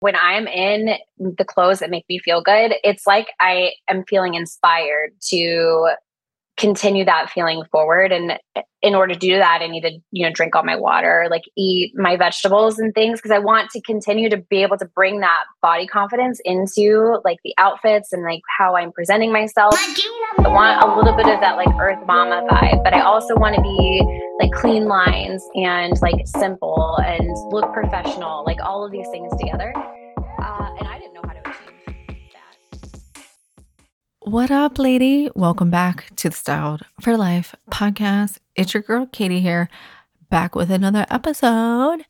when I'm in the clothes that make me feel good, it's like I am feeling inspired to continue that feeling forward. And in order to do that i need to you know drink all my water like eat my vegetables and things because i want to continue to be able to bring that body confidence into like the outfits and like how i'm presenting myself. I want a little bit of that like earth mama vibe but i also want to be like clean lines and like simple and look professional like all of these things together what up, lady? Welcome back to the Styled for Life podcast. It's your girl, Katie, here, back with another episode.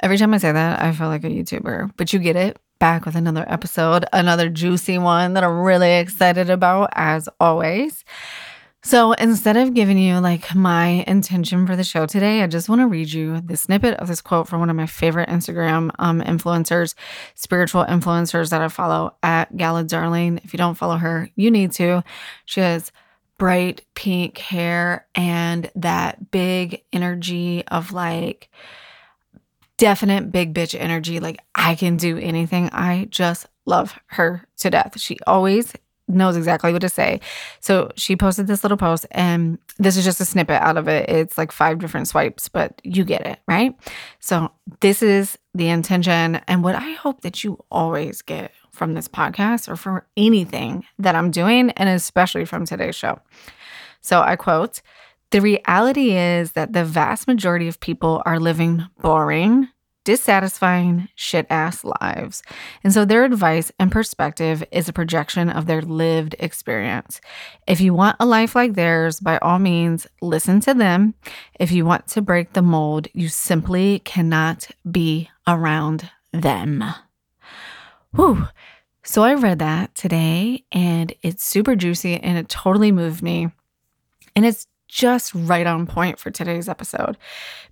Every time I say that, I feel like a YouTuber, but you get it. Back with another episode, another juicy one that I'm really excited about, as always. So instead of giving you like my intention for the show today, I just want to read you the snippet of this quote from one of my favorite Instagram um, influencers, spiritual influencers that I follow at Gala Darling. If you don't follow her, you need to. She has bright pink hair and that big energy of like definite big bitch energy. Like I can do anything. I just love her to death. She always knows exactly what to say. So she posted this little post, and this is just a snippet out of it. It's like five different swipes, but you get it, right? So this is the intention, and what I hope that you always get from this podcast or from anything that I'm doing, and especially from today's show. So I quote, the reality is that the vast majority of people are living boring, dissatisfying, shit ass lives. And so their advice and perspective is a projection of their lived experience. If you want a life like theirs, by all means, listen to them. If you want to break the mold, you simply cannot be around them. Whew. So I read that today and it's super juicy and it totally moved me. And it's just right on point for today's episode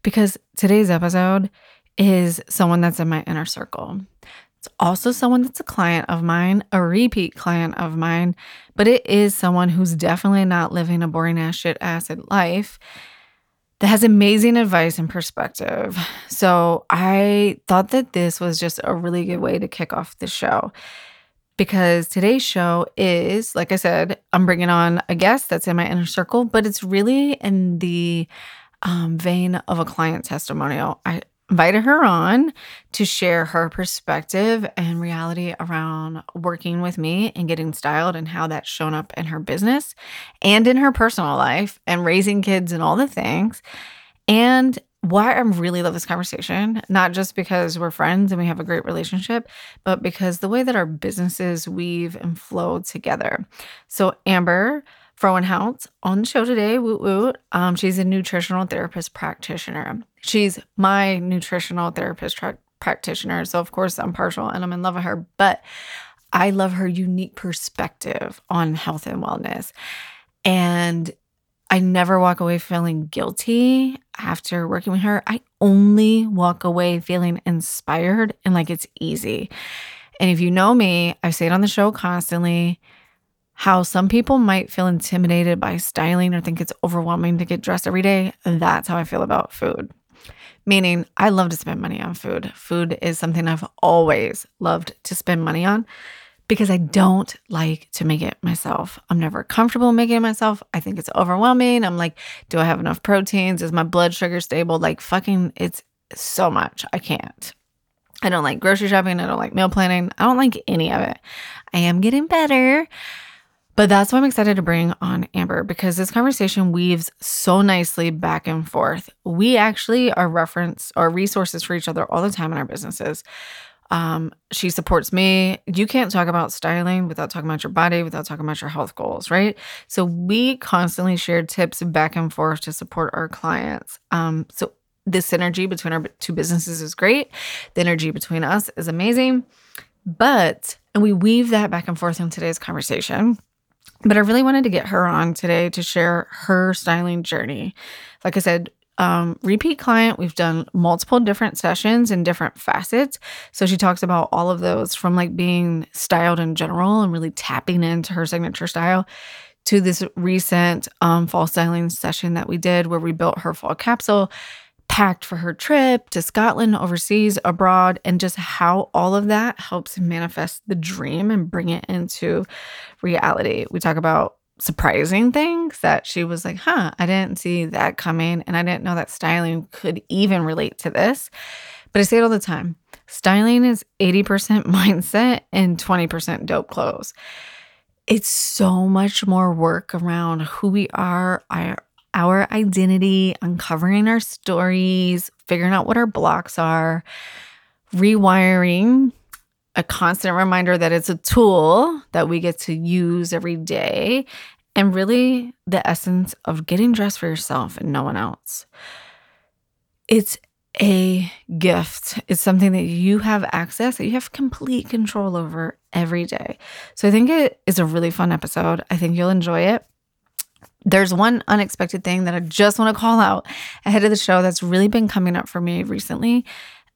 because today's episode is someone that's in my inner circle. It's also someone that's a client of mine, a repeat client of mine, but it is someone who's definitely not living a boring ass shit acid life that has amazing advice and perspective. So I thought that this was just a really good way to kick off the show because today's show is, like I said, I'm bringing on a guest that's in my inner circle, but it's really in the um, vein of a client testimonial. I invited her on to share her perspective and reality around working with me and getting styled and how that's shown up in her business and in her personal life and raising kids and all the things. And why I really love this conversation, not just because we're friends and we have a great relationship, but because the way that our businesses weave and flow together. So, Amber, Frohenhout on the show today. Woot woot. Um, she's a nutritional therapist practitioner. She's my nutritional therapist tra- practitioner. So, of course, I'm partial and I'm in love with her, but I love her unique perspective on health and wellness. And I never walk away feeling guilty after working with her. I only walk away feeling inspired and like it's easy. And if you know me, I say it on the show constantly how some people might feel intimidated by styling or think it's overwhelming to get dressed every day. That's how I feel about food. Meaning, I love to spend money on food. Food is something I've always loved to spend money on because I don't like to make it myself. I'm never comfortable making it myself. I think it's overwhelming. I'm like, do I have enough proteins? Is my blood sugar stable? Like, fucking, it's so much. I can't. I don't like grocery shopping. I don't like meal planning. I don't like any of it. I am getting better. But that's why I'm excited to bring on Amber because this conversation weaves so nicely back and forth. We actually are reference or resources for each other all the time in our businesses. Um, she supports me. You can't talk about styling without talking about your body, without talking about your health goals, right? So we constantly share tips back and forth to support our clients. Um, so the synergy between our two businesses is great. The energy between us is amazing. But, and we weave that back and forth in today's conversation but I really wanted to get her on today to share her styling journey. Like I said, um, repeat client, we've done multiple different sessions in different facets. So she talks about all of those from like being styled in general and really tapping into her signature style to this recent um, fall styling session that we did where we built her fall capsule packed for her trip to Scotland, overseas, abroad, and just how all of that helps manifest the dream and bring it into reality. We talk about surprising things that she was like, huh, I didn't see that coming. And I didn't know that styling could even relate to this. But I say it all the time styling is 80% mindset and 20% dope clothes. It's so much more work around who we are, our identity, uncovering our stories, figuring out what our blocks are, rewiring a constant reminder that it's a tool that we get to use every day, and really the essence of getting dressed for yourself and no one else. It's a gift. It's something that you have access, that you have complete control over every day. So I think it is a really fun episode. I think you'll enjoy it. There's one unexpected thing that I just want to call out ahead of the show that's really been coming up for me recently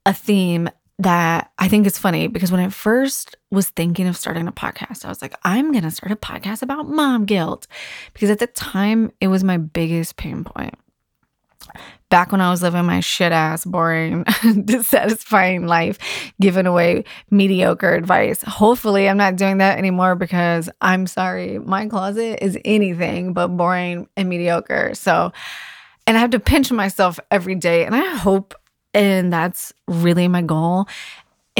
a theme that I think is funny because when I first was thinking of starting a podcast, I was like, I'm going to start a podcast about mom guilt because at the time it was my biggest pain point back when I was living my shit ass, boring, dissatisfying life, giving away mediocre advice. Hopefully, I'm not doing that anymore because I'm sorry, my closet is anything but boring and mediocre. So, and I have to pinch myself every day. And I hope, and that's really my goal,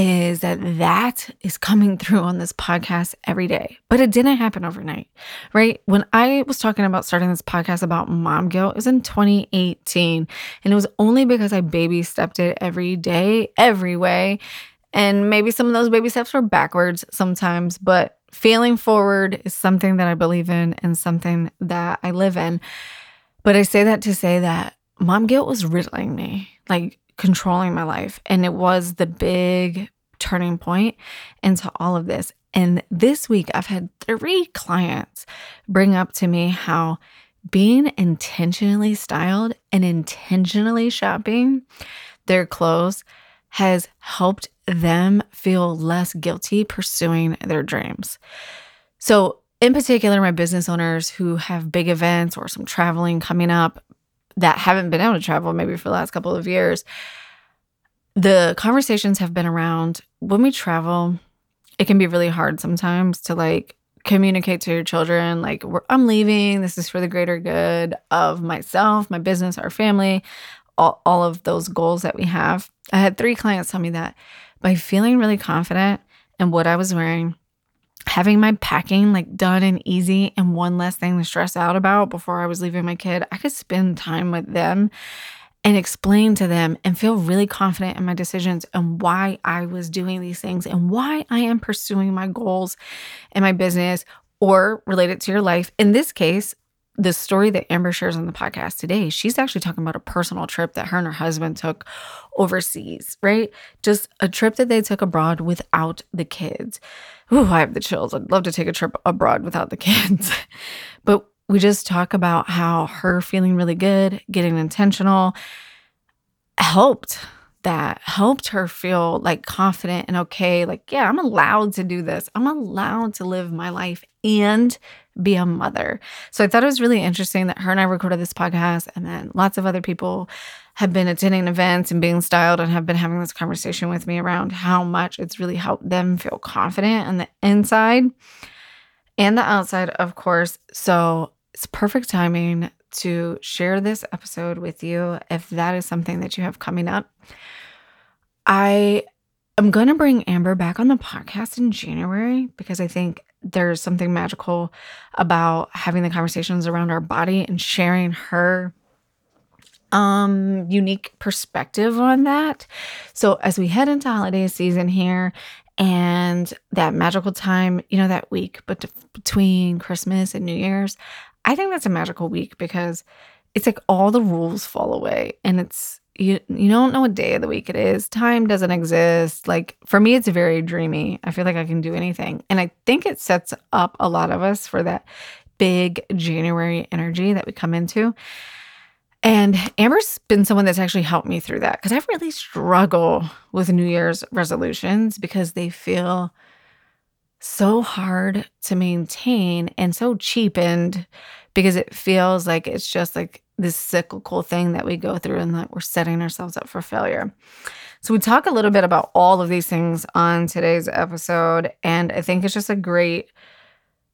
is that that is coming through on this podcast every day. But it didn't happen overnight, right? When I was talking about starting this podcast about mom guilt, it was in 2018. And it was only because I baby stepped it every day, every way. And maybe some of those baby steps were backwards sometimes, but failing forward is something that I believe in and something that I live in. But I say that to say that mom guilt was riddling me. Like controlling my life. And it was the big turning point into all of this. And this week, I've had three clients bring up to me how being intentionally styled and intentionally shopping their clothes has helped them feel less guilty pursuing their dreams. So, in particular, my business owners who have big events or some traveling coming up, that haven't been able to travel maybe for the last couple of years, the conversations have been around when we travel, it can be really hard sometimes to like communicate to your children, like, I'm leaving. This is for the greater good of myself, my business, our family, all, all of those goals that we have. I had three clients tell me that by feeling really confident in what I was wearing, having my packing like done and easy and one less thing to stress out about before I was leaving my kid, I could spend time with them and explain to them and feel really confident in my decisions and why I was doing these things and why I am pursuing my goals in my business or related to your life. In this case, the story that Amber shares on the podcast today, she's actually talking about a personal trip that her and her husband took overseas, right? Just a trip that they took abroad without the kids. Ooh, I have the chills. I'd love to take a trip abroad without the kids. but we just talk about how her feeling really good, getting intentional helped that helped her feel like confident and okay like yeah i'm allowed to do this i'm allowed to live my life and be a mother so i thought it was really interesting that her and i recorded this podcast and then lots of other people have been attending events and being styled and have been having this conversation with me around how much it's really helped them feel confident on the inside and the outside of course so it's perfect timing to share this episode with you if that is something that you have coming up. I am going to bring Amber back on the podcast in January because I think there's something magical about having the conversations around our body and sharing her um unique perspective on that. So as we head into holiday season here and that magical time, you know, that week but between Christmas and New Year's, I think that's a magical week because it's like all the rules fall away and it's you you don't know what day of the week it is. Time doesn't exist. Like for me it's very dreamy. I feel like I can do anything. And I think it sets up a lot of us for that big January energy that we come into. And Amber's been someone that's actually helped me through that because I really struggle with New Year's resolutions because they feel so hard to maintain and so cheapened because it feels like it's just like this cyclical thing that we go through and that we're setting ourselves up for failure. So, we talk a little bit about all of these things on today's episode. And I think it's just a great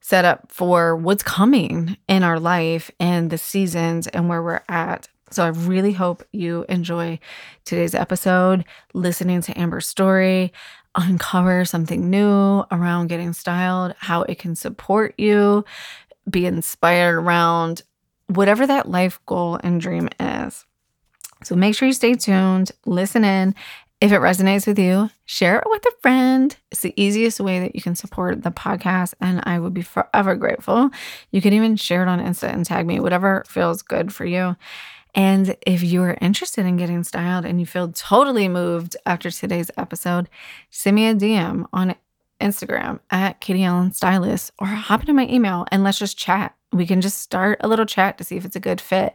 setup for what's coming in our life and the seasons and where we're at. So, I really hope you enjoy today's episode, listening to Amber's story, uncover something new around getting styled, how it can support you, be inspired around whatever that life goal and dream is. So make sure you stay tuned, listen in. If it resonates with you, share it with a friend. It's the easiest way that you can support the podcast, and I would be forever grateful. You can even share it on Insta and tag me, whatever feels good for you. And if you're interested in getting styled and you feel totally moved after today's episode, send me a DM on Instagram at Katie Allen Stylist or hop into my email and let's just chat. We can just start a little chat to see if it's a good fit.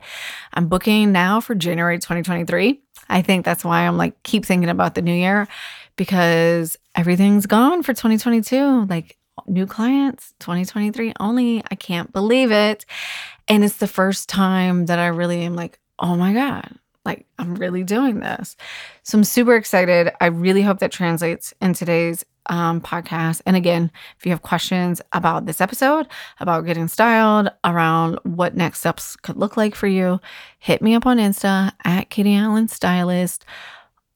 I'm booking now for January 2023. I think that's why I'm like, keep thinking about the new year because everything's gone for 2022. Like, new clients 2023 only. I can't believe it. And it's the first time that I really am like, oh my God, like I'm really doing this. So I'm super excited. I really hope that translates in today's um, podcast. And again, if you have questions about this episode, about getting styled, around what next steps could look like for you, hit me up on Insta at Katie Allen Stylist.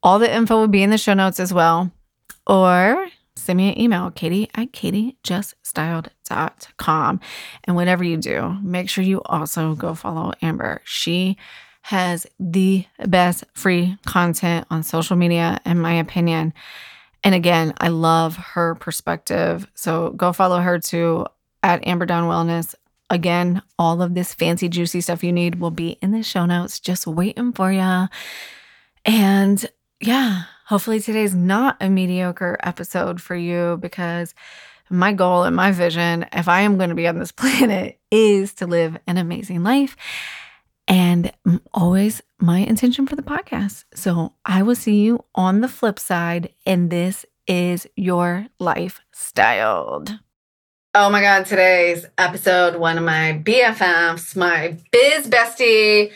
All the info will be in the show notes as well. Or send me an email, katie at katiejuststyled.com. And whatever you do, make sure you also go follow Amber. She has the best free content on social media, in my opinion. And again, I love her perspective. So go follow her too at Amber Dawn Wellness. Again, all of this fancy, juicy stuff you need will be in the show notes, just waiting for you. And yeah, hopefully today's not a mediocre episode for you because my goal and my vision, if I am going to be on this planet, is to live an amazing life and always my intention for the podcast. So I will see you on the flip side, and this is your life styled. Oh my God, today's episode, one of my BFFs, my biz bestie.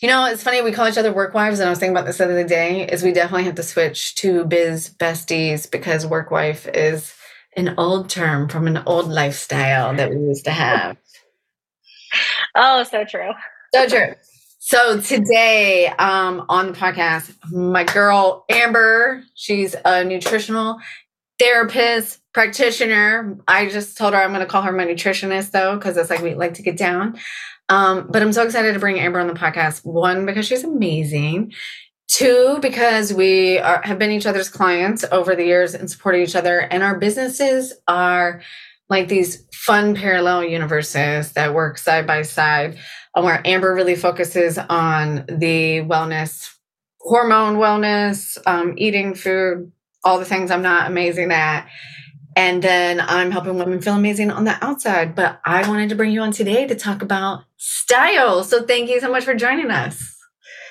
You know, it's funny, we call each other work wives, and I was thinking about this the other day, is we definitely have to switch to biz besties because work wife is an old term from an old lifestyle that we used to have. oh, so true. So true. So today um, on the podcast, my girl Amber, she's a nutritional therapist, practitioner. I just told her I'm going to call her my nutritionist though, because it's like we like to get down. Um, but I'm so excited to bring Amber on the podcast. One, because she's amazing. Two, because we are, have been each other's clients over the years and supported each other, and our businesses are like these fun parallel universes that work side by side where Amber really focuses on the wellness, hormone wellness, um, eating food, all the things I'm not amazing at. And then I'm helping women feel amazing on the outside. But I wanted to bring you on today to talk about style. So thank you so much for joining us.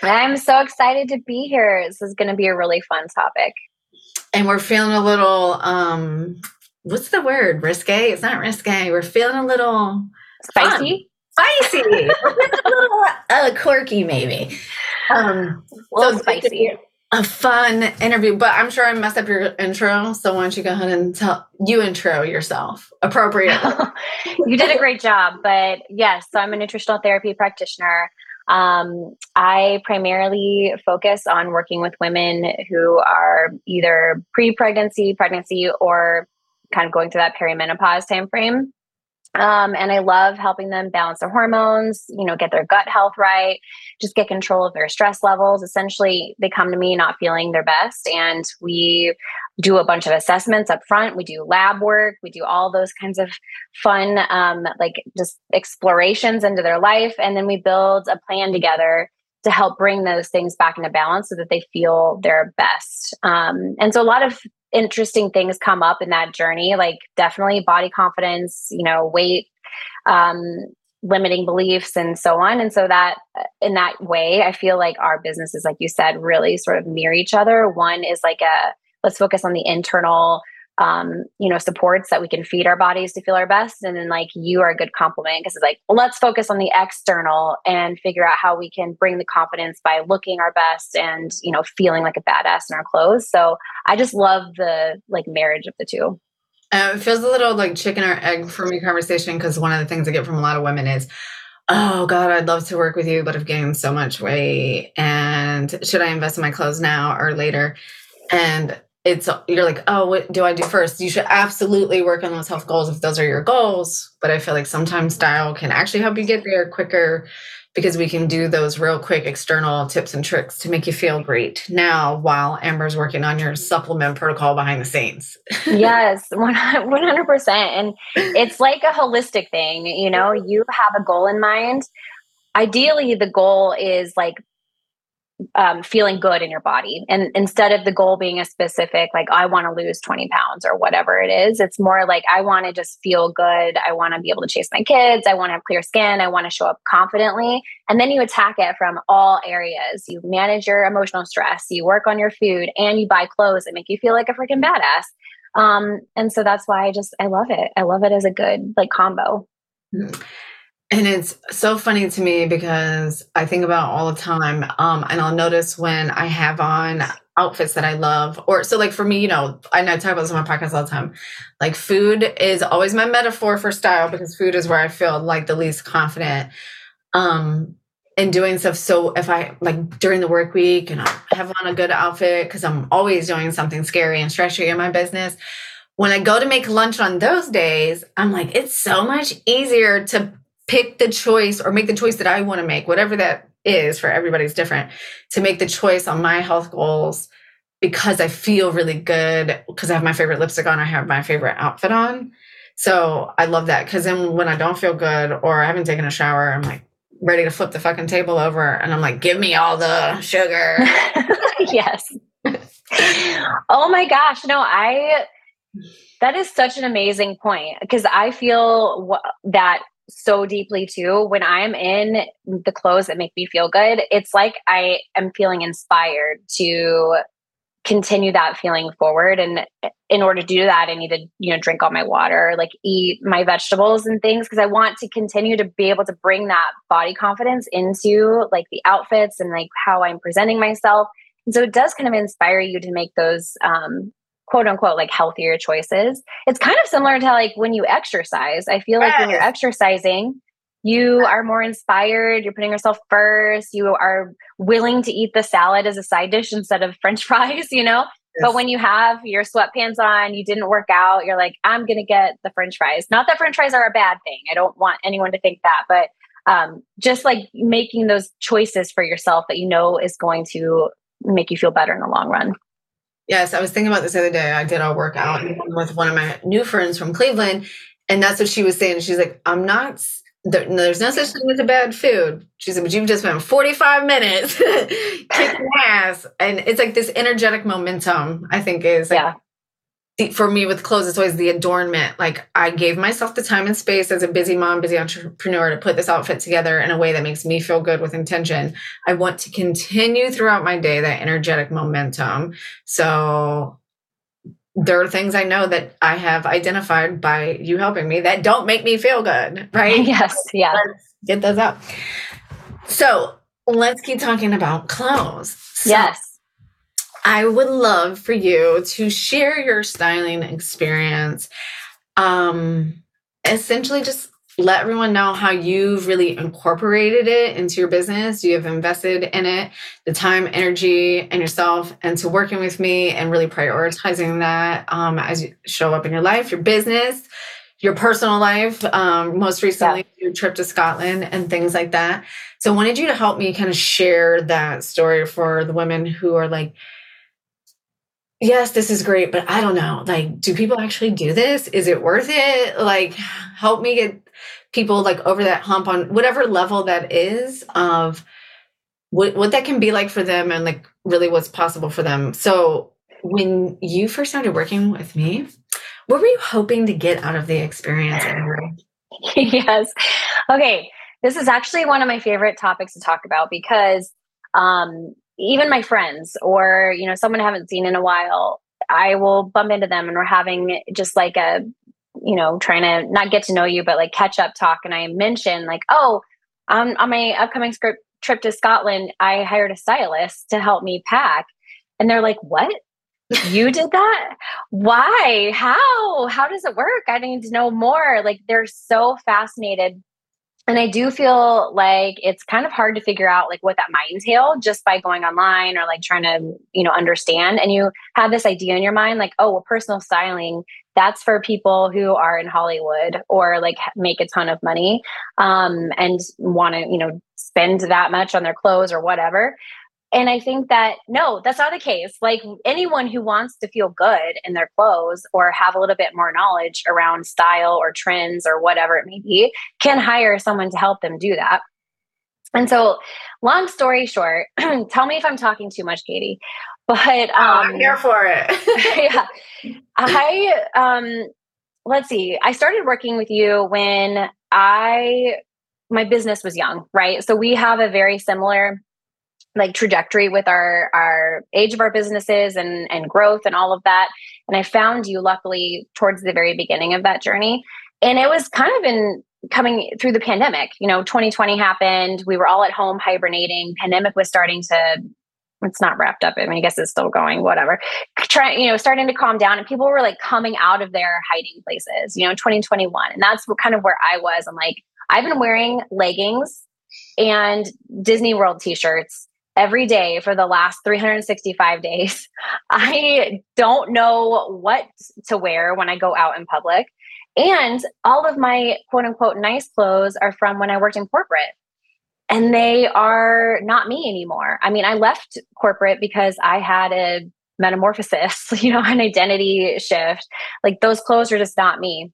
I'm so excited to be here. This is going to be a really fun topic. And we're feeling a little, um, what's the word? Risque? It's not risque. We're feeling a little spicy spicy, a little uh, quirky, maybe. Um, so spicy. A fun interview, but I'm sure I messed up your intro. So why don't you go ahead and tell you intro yourself appropriately? you did a great job. But yes, so I'm a nutritional therapy practitioner. Um, I primarily focus on working with women who are either pre-pregnancy, pregnancy, or kind of going through that perimenopause timeframe. Um, and I love helping them balance their hormones, you know, get their gut health right, just get control of their stress levels. Essentially, they come to me not feeling their best, and we do a bunch of assessments up front. We do lab work, we do all those kinds of fun, um, like just explorations into their life. And then we build a plan together to help bring those things back into balance so that they feel their best. Um, and so a lot of interesting things come up in that journey, like definitely body confidence, you know, weight, um, limiting beliefs, and so on. And so that uh, in that way, I feel like our businesses, like you said, really sort of mirror each other. One is like a let's focus on the internal um, you know, supports that we can feed our bodies to feel our best. And then like you are a good compliment because it's like, well, let's focus on the external and figure out how we can bring the confidence by looking our best and, you know, feeling like a badass in our clothes. So I just love the like marriage of the two. Uh, it feels a little like chicken or egg for me conversation because one of the things I get from a lot of women is, oh God, I'd love to work with you, but I've gained so much weight. And should I invest in my clothes now or later? And it's you're like, oh, what do I do first? You should absolutely work on those health goals if those are your goals. But I feel like sometimes style can actually help you get there quicker because we can do those real quick external tips and tricks to make you feel great now while Amber's working on your supplement protocol behind the scenes. yes, 100%. And it's like a holistic thing. You know, you have a goal in mind. Ideally, the goal is like um, feeling good in your body. And instead of the goal being a specific, like, I want to lose 20 pounds or whatever it is, it's more like, I want to just feel good. I want to be able to chase my kids. I want to have clear skin. I want to show up confidently. And then you attack it from all areas. You manage your emotional stress, you work on your food, and you buy clothes that make you feel like a freaking badass. Um, and so that's why I just, I love it. I love it as a good like combo. Mm-hmm. And it's so funny to me because I think about all the time. Um, and I'll notice when I have on outfits that I love, or so like for me, you know, I I talk about this on my podcast all the time. Like food is always my metaphor for style because food is where I feel like the least confident. Um, in doing stuff. So if I like during the work week and I have on a good outfit because I'm always doing something scary and stretchy in my business. When I go to make lunch on those days, I'm like, it's so much easier to pick the choice or make the choice that I want to make, whatever that is for everybody's different, to make the choice on my health goals because I feel really good because I have my favorite lipstick on, I have my favorite outfit on. So I love that because then when I don't feel good or I haven't taken a shower, I'm like ready to flip the fucking table over and I'm like, give me all the sugar. yes. oh my gosh. No, I, that is such an amazing point because I feel that so deeply too. When I'm in the clothes that make me feel good, it's like I am feeling inspired to continue that feeling forward and in order to do that i need to you know drink all my water like eat my vegetables and things because i want to continue to be able to bring that body confidence into like the outfits and like how i'm presenting myself and so it does kind of inspire you to make those um, quote unquote like healthier choices. It's kind of similar to like when you exercise. I feel yes. like when you're exercising, you are more inspired, you're putting yourself first, you are willing to eat the salad as a side dish instead of french fries, you know? Yes. But when you have your sweatpants on, you didn't work out, you're like, I'm going to get the french fries. Not that french fries are a bad thing. I don't want anyone to think that, but um, just like making those choices for yourself that you know is going to make you feel better in the long run. Yes, I was thinking about this the other day. I did a workout with one of my new friends from Cleveland, and that's what she was saying. She's like, "I'm not. There, there's no such thing as a bad food." She said, "But you've just spent 45 minutes kicking ass," and it's like this energetic momentum. I think is like, yeah for me with clothes, it's always the adornment. Like I gave myself the time and space as a busy mom, busy entrepreneur to put this outfit together in a way that makes me feel good with intention. I want to continue throughout my day that energetic momentum. So there are things I know that I have identified by you helping me that don't make me feel good, right? Yes, yeah. Let's get those out. So let's keep talking about clothes. So, yes. I would love for you to share your styling experience. Um, essentially, just let everyone know how you've really incorporated it into your business. You have invested in it, the time, energy, and yourself, and to working with me and really prioritizing that um, as you show up in your life, your business, your personal life. Um, most recently, yeah. your trip to Scotland and things like that. So, I wanted you to help me kind of share that story for the women who are like, yes, this is great, but I don't know. Like, do people actually do this? Is it worth it? Like, help me get people like over that hump on whatever level that is of what, what that can be like for them and like really what's possible for them. So, when you first started working with me, what were you hoping to get out of the experience? yes. Okay. This is actually one of my favorite topics to talk about because um, even my friends or you know someone I haven't seen in a while I will bump into them and we're having just like a, you know, trying to not get to know you, but like catch up talk. And I mention like, oh, um, on my upcoming script trip to Scotland, I hired a stylist to help me pack. And they're like, what? you did that? Why? How? How does it work? I need to know more. Like they're so fascinated and i do feel like it's kind of hard to figure out like what that might entail just by going online or like trying to you know understand. And you have this idea in your mind like oh well personal styling that's for people who are in hollywood or like make a ton of money um, and want to you know spend that much on their clothes or whatever and I think that no, that's not the case. Like anyone who wants to feel good in their clothes or have a little bit more knowledge around style or trends or whatever it may be can hire someone to help them do that. And so, long story short, tell me if I'm talking too much, Katie. But um, oh, I'm um, here for it. yeah, I um, let's see. I started working with you when I my business was young, right? So we have a very similar like trajectory with our our age of our businesses and and growth and all of that. And i found you luckily towards the very beginning of that journey. And it was kind of in coming through the pandemic you know 2020 happened. We were all at home hibernating. Pandemic was starting to it's not wrapped up. I mean i guess it's still going whatever. Trying you know starting to calm down and people were like coming out of their hiding places you know 2021 and that's kind of where i was. I'm like i've been wearing leggings and disney world t-shirts every day for the last 365 days. I don't know what to wear when I go out in public. And all of my quote unquote nice clothes are from when I worked in corporate. And they are not me anymore. I mean, I left corporate because I had a metamorphosis, you know, an identity shift. Like those clothes are just not me.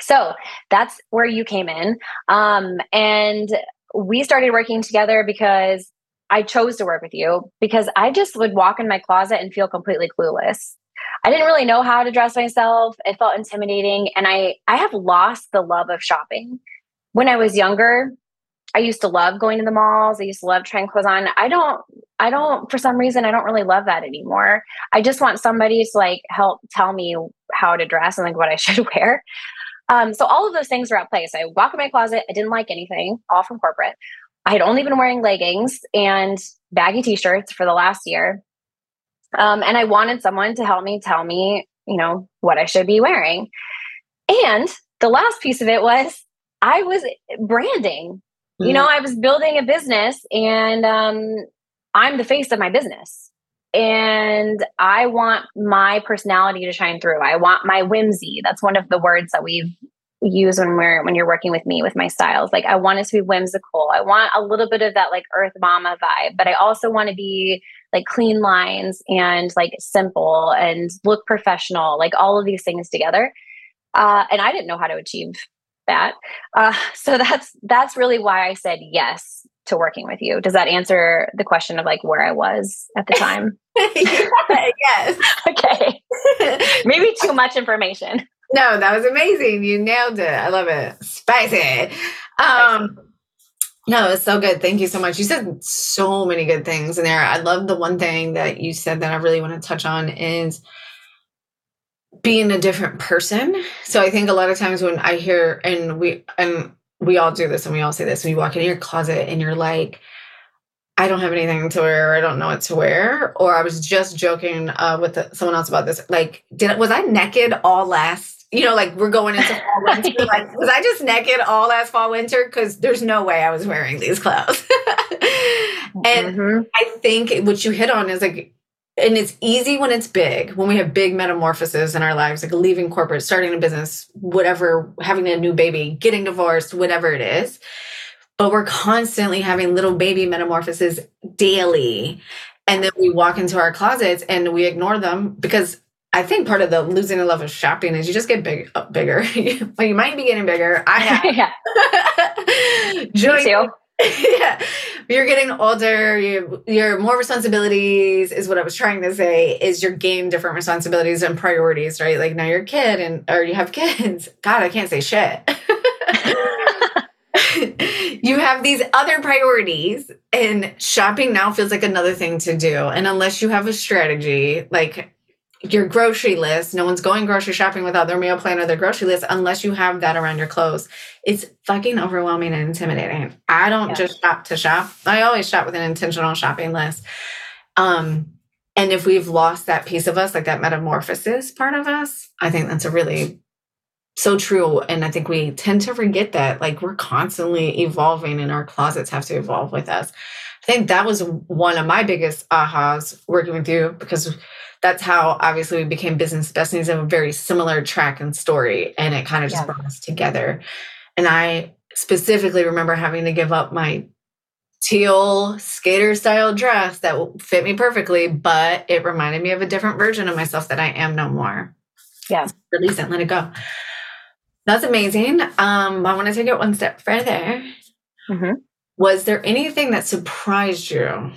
So that's where you came in. Um, and we started working together because I chose to work with you because I just would walk in my closet and feel completely clueless. I didn't really know how to dress myself. It felt intimidating and I I have lost the love of shopping. When I was younger, I used to love going to the malls. I used to love trying clothes on. I don't I don't for some reason I don't really love that anymore. I just want somebody to like help tell me how to dress and like what I should wear. Um, so all of those things were at play. So I walk in my closet. I didn't like anything, all from corporate. I had only been wearing leggings and baggy t-shirts for the last year. Um, and I wanted someone to help me tell me, you know, what I should be wearing. And the last piece of it was I was branding. Mm-hmm. You know, I was building a business and um, I'm the face of my business. And I want my personality to shine through. I want my whimsy. That's one of the words that we've use when we're when you're working with me with my styles. Like I want it to be whimsical. I want a little bit of that like earth mama vibe, but I also want to be like clean lines and like simple and look professional, like all of these things together. Uh, and I didn't know how to achieve that. Uh, so that's that's really why I said yes to working with you. Does that answer the question of like where I was at the time? yes. okay. Maybe too much information. No, that was amazing. You nailed it. I love it. Spicy. Um, no, it's so good. Thank you so much. You said so many good things in there. I love the one thing that you said that I really want to touch on is being a different person. So I think a lot of times when I hear and we and we all do this and we all say this, when you walk into your closet and you're like, I don't have anything to wear. I don't know what to wear. Or I was just joking uh, with the, someone else about this. Like, did was I naked all last you know, like we're going into fall winter. Like, was I just naked all last fall winter? Because there's no way I was wearing these clothes. and mm-hmm. I think what you hit on is like, and it's easy when it's big, when we have big metamorphoses in our lives, like leaving corporate, starting a business, whatever, having a new baby, getting divorced, whatever it is. But we're constantly having little baby metamorphoses daily. And then we walk into our closets and we ignore them because I think part of the losing the love of shopping is you just get big, uh, bigger. well, you might be getting bigger. I have. Joy, Me too. yeah, you're getting older. You, you're more responsibilities is what I was trying to say. Is you're gaining different responsibilities and priorities, right? Like now you're a kid and or you have kids. God, I can't say shit. You have these other priorities and shopping now feels like another thing to do and unless you have a strategy like your grocery list. No one's going grocery shopping without their meal plan or their grocery list unless you have that around your clothes. It's fucking overwhelming and intimidating. I don't yeah. just shop to shop. I always shop with an intentional shopping list. Um, and if we've lost that piece of us, like that metamorphosis part of us, I think that's a really so true. And I think we tend to forget that like we're constantly evolving and our closets have to evolve with us. I think that was one of my biggest ahas working with you because that's how obviously we became business besties of a very similar track and story. And it kind of just yeah. brought us together. And I specifically remember having to give up my teal skater style dress that fit me perfectly, but it reminded me of a different version of myself that I am no more. Yeah. Release it, let it go. That's amazing. Um, I want to take it one step further. Mm-hmm. Was there anything that surprised you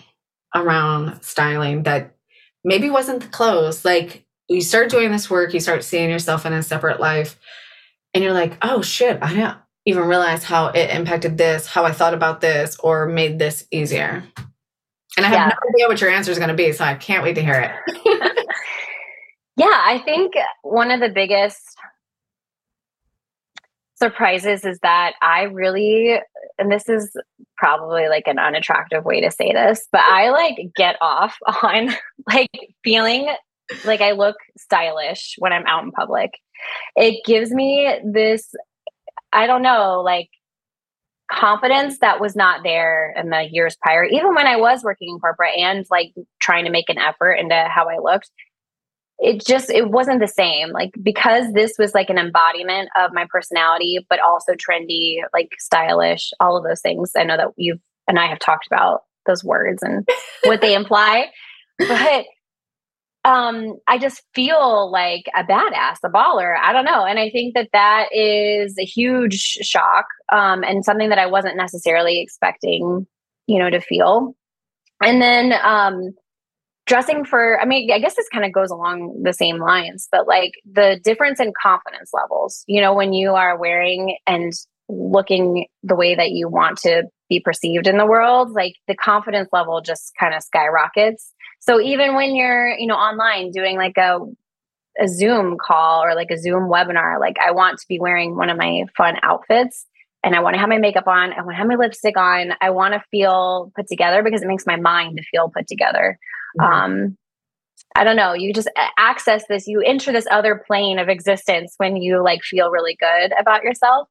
around styling that maybe wasn't the clothes? Like you start doing this work, you start seeing yourself in a separate life, and you're like, oh shit, I don't even realize how it impacted this, how I thought about this, or made this easier. And I have yeah. no idea what your answer is going to be, so I can't wait to hear it. yeah, I think one of the biggest surprises is that I really, and this is probably like an unattractive way to say this, but I like get off on like feeling like I look stylish when I'm out in public. It gives me this, I don't know, like confidence that was not there in the years prior, even when I was working in corporate and like trying to make an effort into how I looked it just it wasn't the same like because this was like an embodiment of my personality but also trendy like stylish all of those things. I know that you've and i have talked about those words and what they imply but um i just feel like a badass a baller. I don't know. And i think that that is a huge shock um and something that i wasn't necessarily expecting you know to feel. And then um dressing for i mean i guess this kind of goes along the same lines but like the difference in confidence levels you know when you are wearing and looking the way that you want to be perceived in the world like the confidence level just kind of skyrockets so even when you're you know online doing like a a zoom call or like a zoom webinar like i want to be wearing one of my fun outfits and I want to have my makeup on. I want to have my lipstick on. I want to feel put together because it makes my mind feel put together. Mm-hmm. Um, I don't know. You just access this, you enter this other plane of existence when you like feel really good about yourself.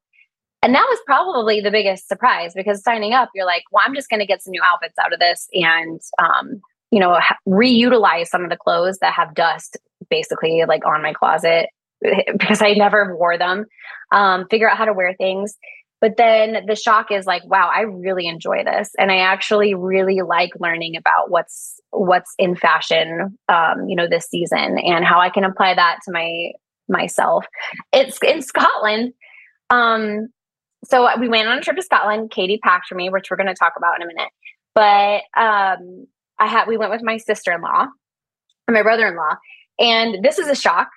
And that was probably the biggest surprise because signing up, you're like, well, I'm just going to get some new outfits out of this and, um, you know, reutilize some of the clothes that have dust basically like on my closet because I never wore them. Um, figure out how to wear things. But then the shock is like, wow, I really enjoy this. And I actually really like learning about what's what's in fashion um, you know, this season and how I can apply that to my myself. It's in Scotland. Um, so we went on a trip to Scotland. Katie packed for me, which we're going to talk about in a minute. But um, I had we went with my sister in law and my brother in law, and this is a shock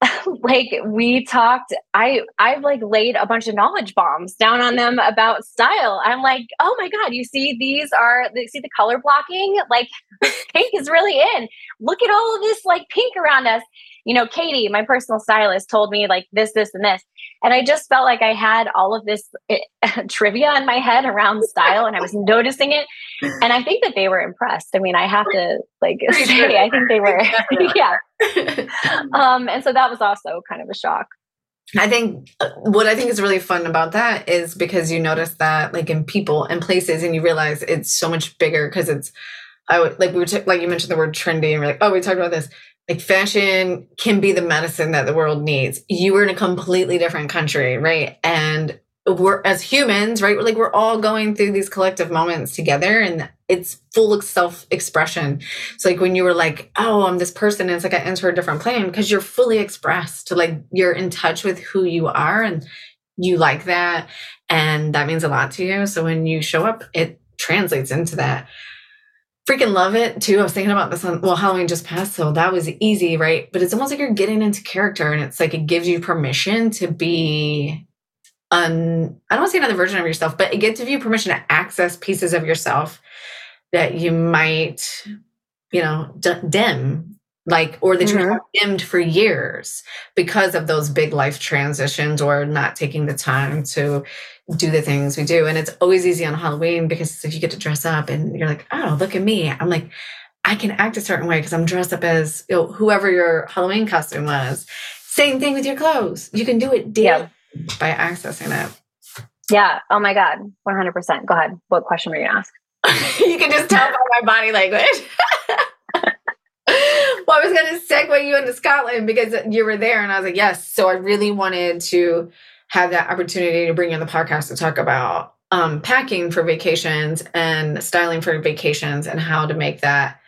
like we talked i i've like laid a bunch of knowledge bombs down on them about style. I'm like oh my god you see these are see the color blocking? Like pink is really in. Look at all of this like pink around us you know katie my personal stylist told me like this this and this. And i just felt like i had all of this uh, trivia in my head around style and i was noticing it. And i think that they were impressed. I mean i have to like say i think they were. Yeah. Um, and so that was also kind of a shock. I think uh, what I think is really fun about that is because you notice that like in people and places and you realize it's so much bigger because it's I would like we were t- like you mentioned the word trendy and we're like oh we talked about this like fashion can be the medicine that the world needs. You were in a completely different country, right? And we're as humans, right? We're like we're all going through these collective moments together and it's full of self-expression. It's like when you were like, oh, I'm this person, and it's like I enter a different plane because you're fully expressed to like you're in touch with who you are and you like that. And that means a lot to you. So when you show up, it translates into that. Freaking love it too. I was thinking about this on well, Halloween just passed, so that was easy, right? But it's almost like you're getting into character and it's like it gives you permission to be un I don't want to say another version of yourself, but it gives you permission to access pieces of yourself that you might, you know, d- dim like or that Mhm. you have dimmed for years because of those big life transitions or not taking the time to do the things we do and it's always easy on halloween because if you get to dress up and you're like oh look at me i'm like i can act a certain way because i'm dressed up as you know, whoever your halloween costume was same thing with your clothes you can do it daily by accessing it Yeah. Oh my God. 100%. Go ahead. What question were you going to ask? you can just tell by my body language. well, I was going to segue you into Scotland because you were there, and I was like, yes. So I really wanted to have that opportunity to bring you on the podcast to talk about um, packing for vacations and styling for vacations and how to make that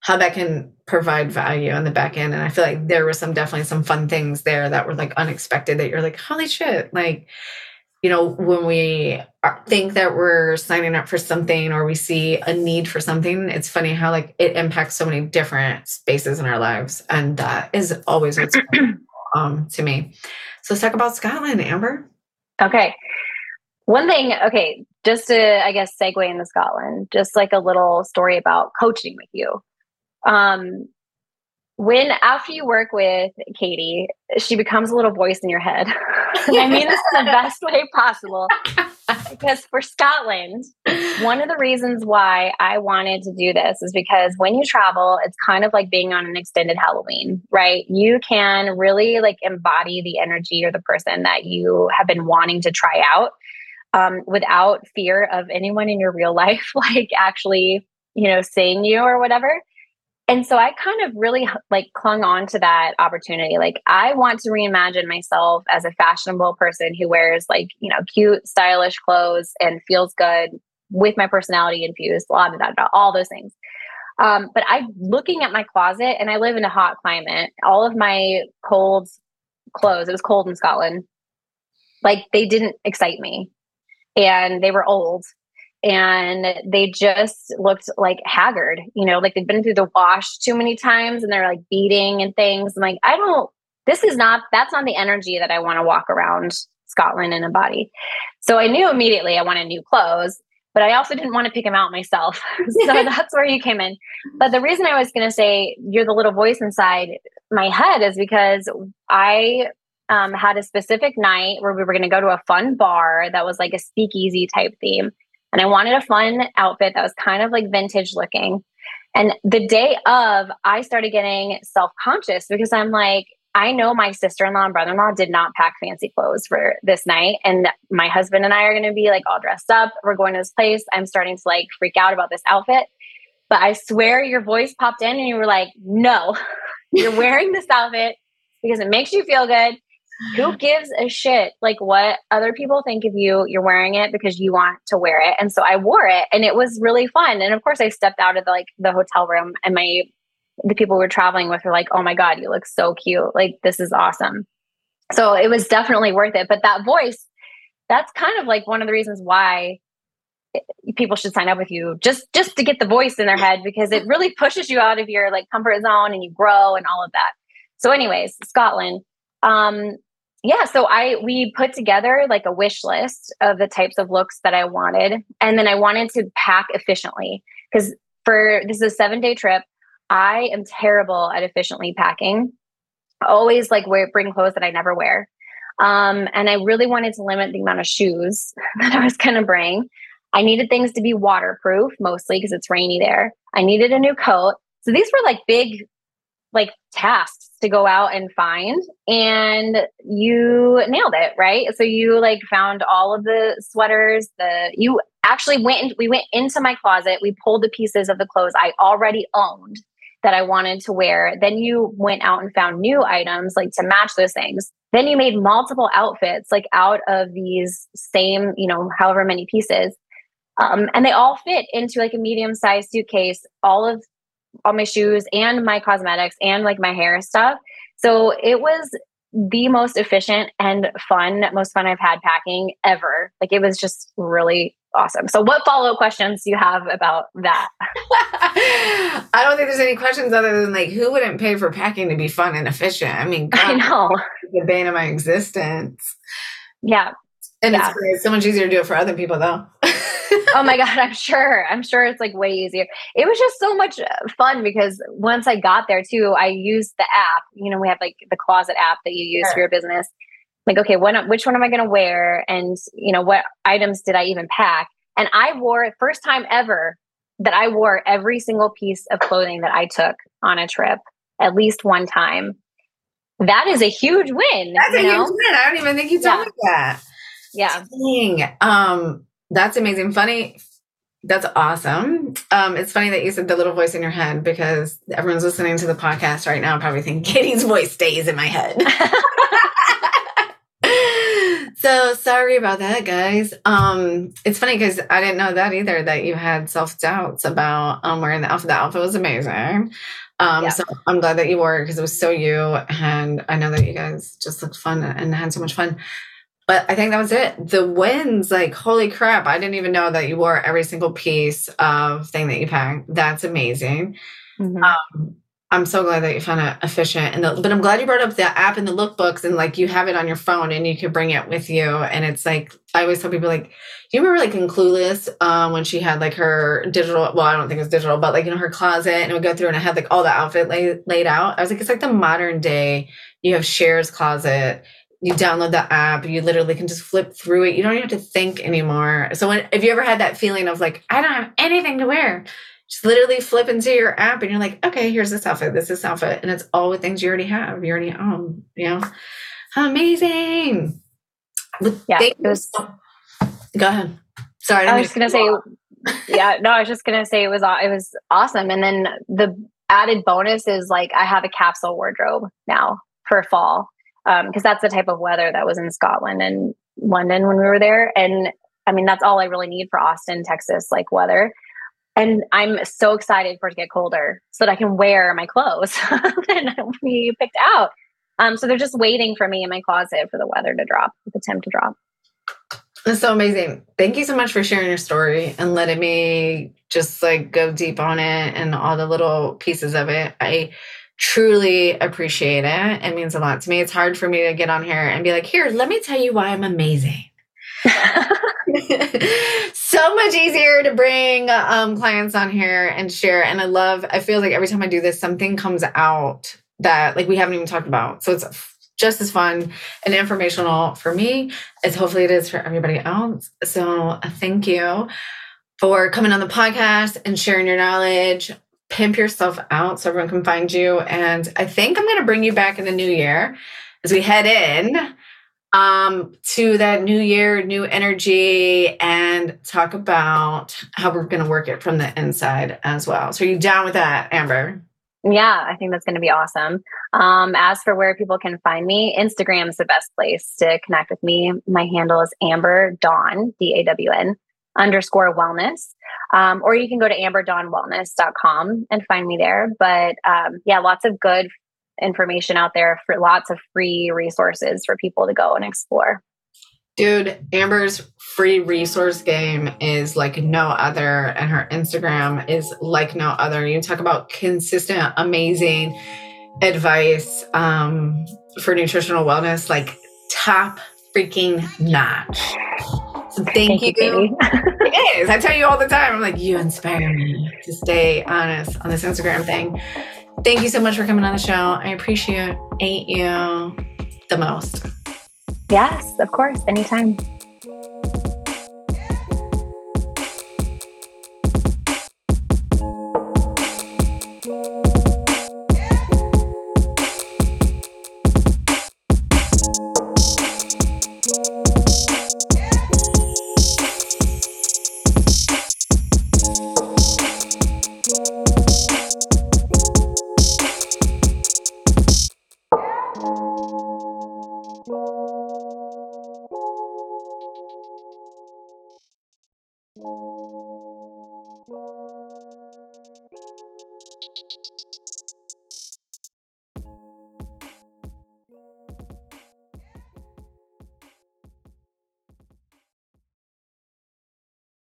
how that can provide value on the back end. And I feel like there were some definitely some fun things there that were like unexpected that you're like, holy shit, like you know, when we think that we're signing up for something or we see a need for something, it's funny how like it impacts so many different spaces in our lives, and that is always what's um to me. So let's talk about Scotland, Amber. Okay. One thing, okay, just to, I guess, segue into Scotland, just like a little story about coaching with you. Um, when after you work with Katie, she becomes a little voice in your head. I mean this in the best way possible. Because for Scotland, one of the reasons why I wanted to do this is because when you travel, it's kind of like being on an extended Halloween, right? You can really like embody the energy or the person that you have been wanting to try out um, without fear of anyone in your real life, like actually, you know, seeing you or whatever. And so I kind of really like clung on to that opportunity. Like I want to reimagine myself as a fashionable person who wears like, you know, cute, stylish clothes and feels good with my personality infused, blah, blah, blah, blah all those things. Um, but I'm looking at my closet and I live in a hot climate. All of my cold clothes, it was cold in Scotland, like they didn't excite me. And they were old and they just looked like haggard, you know, like they've been through the wash too many times and they're like beating and things. I'm like, I don't, this is not, that's not the energy that I want to walk around Scotland in a body. So I knew immediately I wanted new clothes, but I also didn't want to pick them out myself. so that's where you came in. But the reason I was going to say you're the little voice inside my head is because I um, had a specific night where we were going to go to a fun bar that was like a speakeasy type theme. And I wanted a fun outfit that was kind of like vintage looking. And the day of, I started getting self conscious because I'm like, I know my sister in law and brother in law did not pack fancy clothes for this night. And my husband and I are going to be like all dressed up. We're going to this place. I'm starting to like freak out about this outfit. But I swear your voice popped in and you were like, no, you're wearing this outfit because it makes you feel good. Who gives a shit like what other people think of you? You're wearing it because you want to wear it. And so I wore it and it was really fun. And of course I stepped out of the, like the hotel room and my the people we were traveling with were like, "Oh my god, you look so cute. Like this is awesome." So it was definitely worth it. But that voice, that's kind of like one of the reasons why people should sign up with you just just to get the voice in their head because it really pushes you out of your like comfort zone and you grow and all of that. So anyways, Scotland um yeah so i we put together like a wish list of the types of looks that i wanted and then i wanted to pack efficiently because for this is a seven day trip i am terrible at efficiently packing. Always like wear bring clothes that i never wear um, and i really wanted to limit the amount of shoes that i was going to bring. I needed things to be waterproof mostly because it's rainy there. I needed a new coat. So these were like big like tasks to go out and find and you nailed it right? So you like found all of the sweaters the you actually went we went into my closet we pulled the pieces of the clothes i already owned that i wanted to wear. Then you went out and found new items like to match those things. Then you made multiple outfits like out of these same you know however many pieces. Um, and they all fit into like a medium sized suitcase all of all my shoes and my cosmetics and like my hair stuff. So it was the most efficient and fun, most fun I've had packing ever. Like it was just really awesome. So what follow up questions do you have about that? I don't think there's any questions other than like who wouldn't pay for packing to be fun and efficient? I mean, I know. the bane of my existence. Yeah. And Yeah. it's, it's so much easier to do it for other people though. Oh my god, I'm sure. I'm sure it's like way easier. It was just so much uh, fun because once I got there too, I used the app. You know, we have like the closet app that you use sure. for your business. Like, okay, what, which one am I going to wear? And you know, what items did I even pack? And I wore first time ever that I wore every single piece of clothing that I took on a trip at least one time. That is a huge win. That's a know? huge win. I don't even think you told yeah. me that. Yeah. Dang. Um, that's amazing. Funny. That's awesome. Um, it's funny that you said the little voice in your head because everyone's listening to the podcast right now probably think Katie's voice stays in my head. so sorry about that, guys. Um, it's funny because I didn't know that either that you had self doubts about um wearing the outfit. The outfit was amazing. Um, yeah. so I'm glad that you wore it because it was so you, and I know that you guys just looked fun and had so much fun. But I think that was it. The wins, like, holy crap. I didn't even know that you wore every single piece of thing that you packed. That's amazing. Mm-hmm. Um, I'm so glad that you found it efficient. And the, but I'm glad you brought up the app and the lookbooks and like you have it on your phone and you can bring it with you. And it's like I always tell people like, you remember like in Clueless um, when she had like her digital? Well, I don't think it was digital, but like you know her closet and it would go through and it had like all the outfit lay, laid out. I was like, it's like the modern day. You have Cher's closet you download the app you literally can just flip through it. You don't even have to think anymore. So when, if you ever had that feeling of like i don't have anything to wear just literally flip into your app and you're like okay here's this outfit this is outfit and it's all with things you already have you already own you know? Amazing! Yeah it was, go ahead. Sorry i, I was gonna say yeah no i was just gonna say it was it was awesome. And then the added bonus is like i have a capsule wardrobe now for fall because um, that's the type of weather that was in Scotland and London when we were there. And I mean, that's all I really need for Austin, Texas, like weather. And I'm so excited for it to get colder so that I can wear my clothes that we picked out. Um, so they're just waiting for me in my closet for the weather to drop, the temp to drop. That's so amazing. Thank you so much for sharing your story and letting me just like go deep on it and all the little pieces of it. I truly appreciate it. It means a lot to me. It's hard for me to get on here and be like, here, let me tell you why I'm amazing. so much easier to bring um, clients on here and share. And I love, I feel like every time I do this, something comes out that like we haven't even talked about. So it's just as fun and informational for me as hopefully it is for everybody else. So uh, thank you for coming on the podcast and sharing your knowledge pimp yourself out so everyone can find you. And I think I'm going to bring you back in the new year as we head in um, to that new year, new energy, and talk about how we're going to work it from the inside as well. So, are you down with that, Amber? Yeah, I think that's going to be awesome. Um, as for where people can find me, Instagram is the best place to connect with me. My handle is Amber Dawn, D A W N underscore wellness. Um, or you can go to amberdawnwellness.com and find me there. But um, yeah, lots of good information out there for lots of free resources for people to go and explore. Dude, Amber's free resource game is like no other, and her Instagram is like no other. You talk about consistent, amazing advice um, for nutritional wellness, like top freaking notch. Thank, Thank you. you it is. I tell you all the time. I'm like, you inspire me to stay honest on this Instagram thing. Thank you so much for coming on the show. I appreciate you the most. Yes, of course. Anytime.